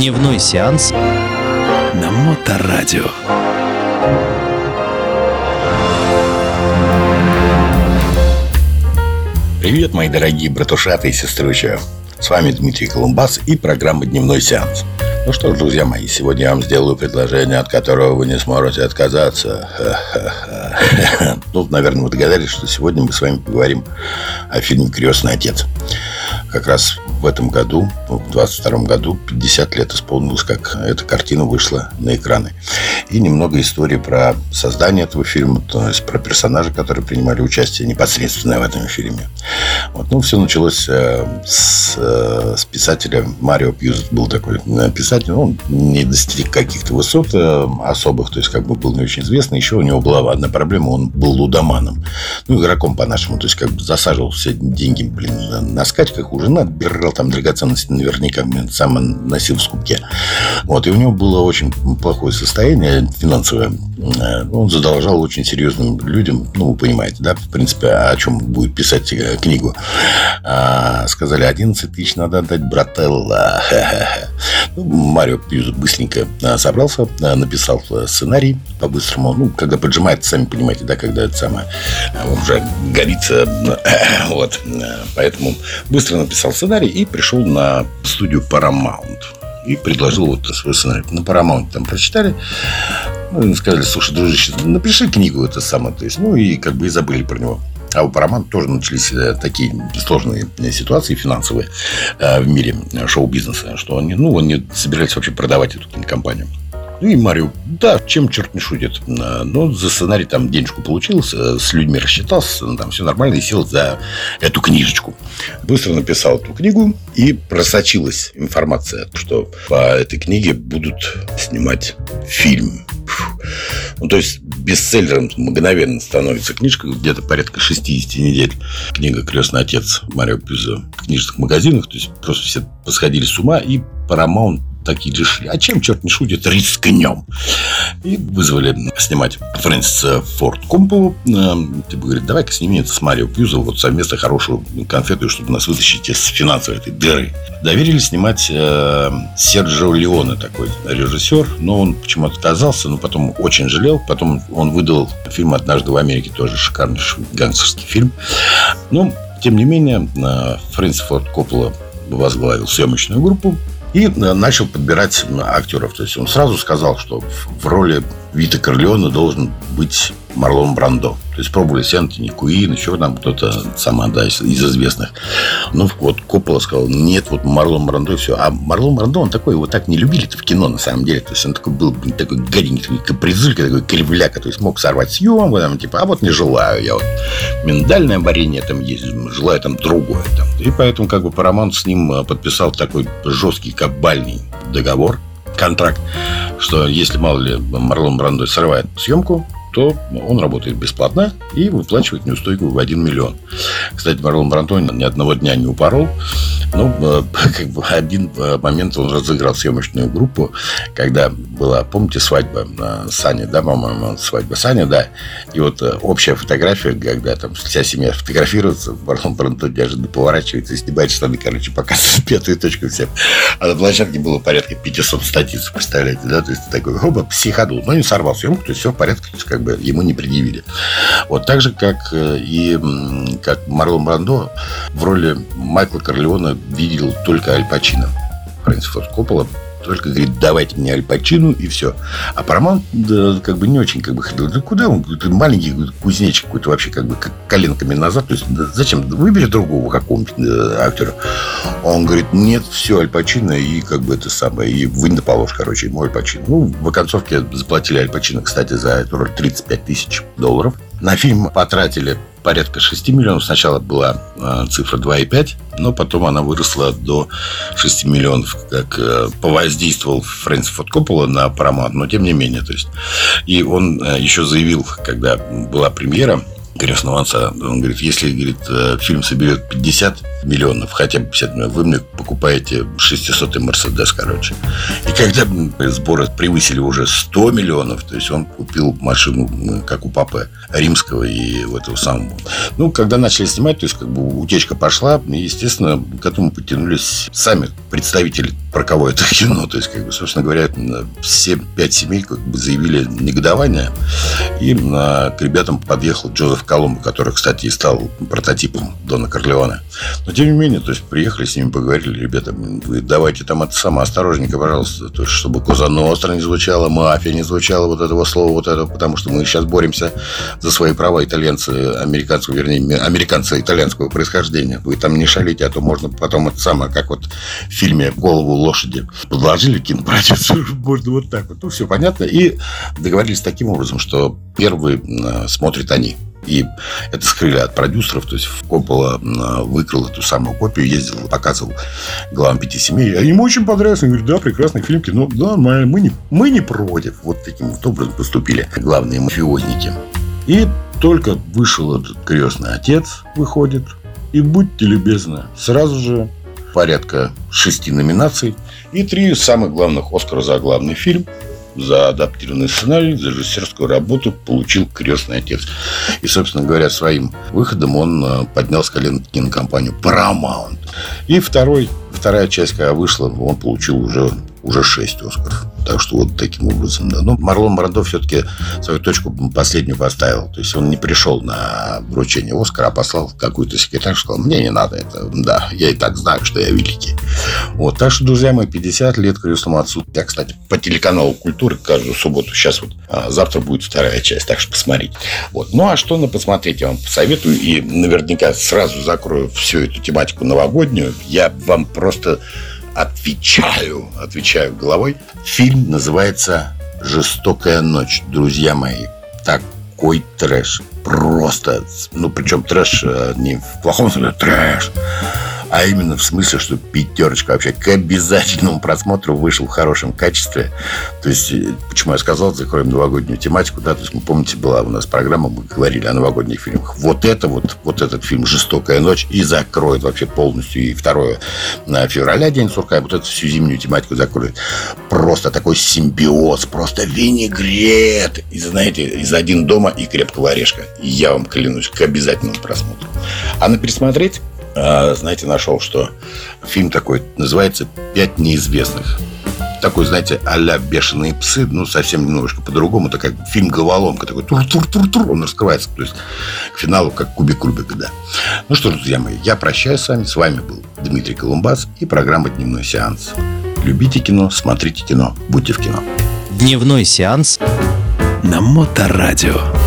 Дневной сеанс на Моторадио. Привет, мои дорогие братушаты и сеструча. С вами Дмитрий Колумбас и программа «Дневной сеанс». Ну что ж, друзья мои, сегодня я вам сделаю предложение, от которого вы не сможете отказаться. Ну, наверное, вы догадались, что сегодня мы с вами поговорим о фильме «Крестный отец». Как раз в этом году, в 22 году, 50 лет исполнилось, как эта картина вышла на экраны. И немного истории про создание этого фильма, то есть про персонажей, которые принимали участие непосредственно в этом фильме. Вот. Ну, все началось э, с, э, с писателя Марио Пьюз. Был такой э, писатель, он не достиг каких-то высот особых, то есть как бы был не очень известный. Еще у него была одна проблема, он был лудоманом. Ну, игроком по-нашему, то есть как бы засаживал все деньги, блин, на скачках у жены, отбирал собирал там драгоценности наверняка, сам носил в скупке. Вот, и у него было очень плохое состояние финансовое. Э, он задолжал очень серьезным людям, ну, вы понимаете, да, в принципе, о чем будет писать э, книгу. А, сказали, 11 тысяч надо отдать брателла. Ну, Марио Пьюза быстренько э, собрался, написал сценарий по-быстрому. Ну, когда поджимает, сами понимаете, да, когда это самое, уже горится. Вот. Поэтому быстро написал сценарий и пришел на студию Paramount и предложил вот свой сценарий. На Paramount там прочитали, ну, сказали, слушай, дружище, напиши книгу это самое. То есть, ну, и как бы и забыли про него. А у Paramount тоже начались э, такие сложные ситуации финансовые э, в мире шоу-бизнеса, что они, ну, они собирались вообще продавать эту кинокомпанию. Ну и Марио, да, чем черт не шутит. Но за сценарий там денежку получил, с людьми рассчитался, ну, там все нормально, и сел за эту книжечку. Быстро написал эту книгу, и просочилась информация, что по этой книге будут снимать фильм. Ну, то есть бестселлером мгновенно становится книжка, где-то порядка 60 недель. Книга «Крестный отец» Марио Пюзо в книжных магазинах. То есть просто все посходили с ума, и Paramount такие решили, а чем черт не шутит, рискнем. И вызвали снимать Фрэнсиса Форд Компову. Типа говорит, давай-ка снимем это с Марио Пьюзом вот совместно хорошую конфету, чтобы нас вытащить из финансовой этой дыры. Доверили снимать э, Серджио Леоне такой режиссер, но он почему-то отказался, но потом очень жалел. Потом он выдал фильм «Однажды в Америке», тоже шикарный гангстерский фильм. Но, тем не менее, э, Фрэнсис Форд Коппола возглавил съемочную группу, и э, начал подбирать актеров. То есть он сразу сказал, что в роли Вита Корлеона должен быть Марлон Брандо. То есть пробовали Сентини, Куин, еще там кто-то сама, да, из, из известных. Ну, вот Коппола сказал, нет, вот Марлон Брандо, и все. А Марлон Брандо, он такой, его так не любили-то в кино, на самом деле. То есть он такой был такой гаденький, такой капризулька, такой кривляка, то есть мог сорвать съемку, там, типа, а вот не желаю, я вот миндальное варенье там есть, желаю там другое. Там. И поэтому как бы Paramount с ним э, подписал такой жесткий кабальный договор, контракт, что если, мало ли, Марлон Брандо срывает съемку, то он работает бесплатно и выплачивает неустойку в 1 миллион. Кстати, Марлон Брандо ни одного дня не упорол. Ну, э, как бы один э, момент он разыграл съемочную группу, когда была, помните, свадьба Сани, да, по-моему, свадьба Сани, да, и вот э, общая фотография, когда там вся семья фотографируется, Марлон Брандо неожиданно поворачивается и снимает штаны, короче, показывает пятую точку всем. А на площадке было порядка 500 статиц, представляете, да, то есть такой, оба, психодул, но не сорвал съемку, то есть все в порядке, то есть как бы ему не предъявили. Вот так же, как и как Марлон Брандо в роли Майкла Корлеона видел только Аль Пачино. Фрэнсис Форд Коппола только говорит, давайте мне Аль Пачино и все. А Paramount да, как бы не очень как бы ходил. Да куда он? Ты маленький кузнечик какой-то вообще как бы как коленками назад. То есть да, зачем? Выбери другого какого-нибудь да, актера. Он говорит, нет, все, Аль Пачино и как бы это самое. И вынь да положь, короче, ему Аль Пачино. Ну, в оконцовке заплатили Аль Пачино, кстати, за эту роль 35 тысяч долларов. На фильм потратили порядка 6 миллионов. Сначала была э, цифра 2,5, но потом она выросла до 6 миллионов, как э, повоздействовал Фрэнсис Форд Коппола на Paramount, но тем не менее. То есть. И он э, еще заявил, когда была премьера «Крестного отца», он говорит, если говорит, фильм соберет 50 миллионов, хотя бы 50 миллионов, вы мне покупаете 600 Мерседес, короче. И когда сборы превысили уже 100 миллионов, то есть он купил машину, как у папы римского и у этого самого. Ну, когда начали снимать, то есть как бы утечка пошла, и, естественно, к этому потянулись сами представители про кого это кино. То есть, как бы, собственно говоря, все пять семей как бы заявили негодование. И а, к ребятам подъехал Джозеф Колумбо, который, кстати, и стал прототипом Дона Корлеона. Но, тем не менее, то есть, приехали с ними, поговорили, ребята, вы давайте там это самое осторожненько, пожалуйста, то есть, чтобы Коза Ностра не звучала, мафия не звучала, вот этого слова, вот этого, потому что мы сейчас боремся за свои права итальянцы, американцев, вернее, американцы итальянского происхождения. Вы там не шалите, а то можно потом это самое, как вот в фильме «Голову лошади». Подложили кинопродюсеру, можно вот так вот. Ну, все понятно. И договорились таким образом, что первый смотрят они. И это скрыли от продюсеров. То есть Коппола выкрал эту самую копию, ездил, показывал главам пяти семей. А ему очень понравилось. Он говорит, да, прекрасный фильм, кино. Да, мы, мы, не, мы не против. Вот таким вот образом поступили главные мафиозники. И только вышел этот крестный отец, выходит, и будьте любезны, сразу же порядка шести номинаций и три самых главных Оскара за главный фильм за адаптированный сценарий, за режиссерскую работу получил «Крестный отец». И, собственно говоря, своим выходом он э, поднял с колен кинокомпанию Paramount. И второй, вторая часть, когда вышла, он получил уже уже 6 Оскаров. Так что вот таким образом, да. Но Марлон Брандо все-таки свою точку последнюю поставил. То есть он не пришел на вручение Оскара, а послал какую-то секретарь, сказал, мне не надо это. Да, я и так знаю, что я великий. Вот. Так что, друзья мои, 50 лет крестному отцу. Я, кстати, по телеканалу культуры каждую субботу. Сейчас вот а, завтра будет вторая часть, так что посмотрите. Вот. Ну, а что на посмотреть, я вам посоветую. И наверняка сразу закрою всю эту тематику новогоднюю. Я вам просто отвечаю, отвечаю головой. Фильм называется «Жестокая ночь», друзья мои. Такой трэш. Просто, ну, причем трэш э, не в плохом смысле, трэш а именно в смысле, что пятерочка вообще к обязательному просмотру вышел в хорошем качестве. То есть, э, почему я сказал, закроем новогоднюю тематику, да, то есть, вы помните, была у нас программа, мы говорили о новогодних фильмах. Вот это вот, вот этот фильм «Жестокая ночь» и закроет вообще полностью и второе на февраля, День сурка, и вот эту всю зимнюю тематику закроет. Просто такой симбиоз, просто винегрет, и, знаете, из «Один дома» и «Крепкого орешка». Я вам клянусь, к обязательному просмотру. А на пересмотреть знаете, нашел, что фильм такой называется «Пять неизвестных». Такой, знаете, а-ля «Бешеные псы», ну, совсем немножко по-другому. Это как фильм «Головоломка», такой тур-тур-тур-тур, он раскрывается, то есть к финалу, как кубик Рубика, да. Ну что, друзья мои, я прощаюсь с вами. С вами был Дмитрий Колумбас и программа «Дневной сеанс». Любите кино, смотрите кино, будьте в кино. Дневной сеанс на Моторадио.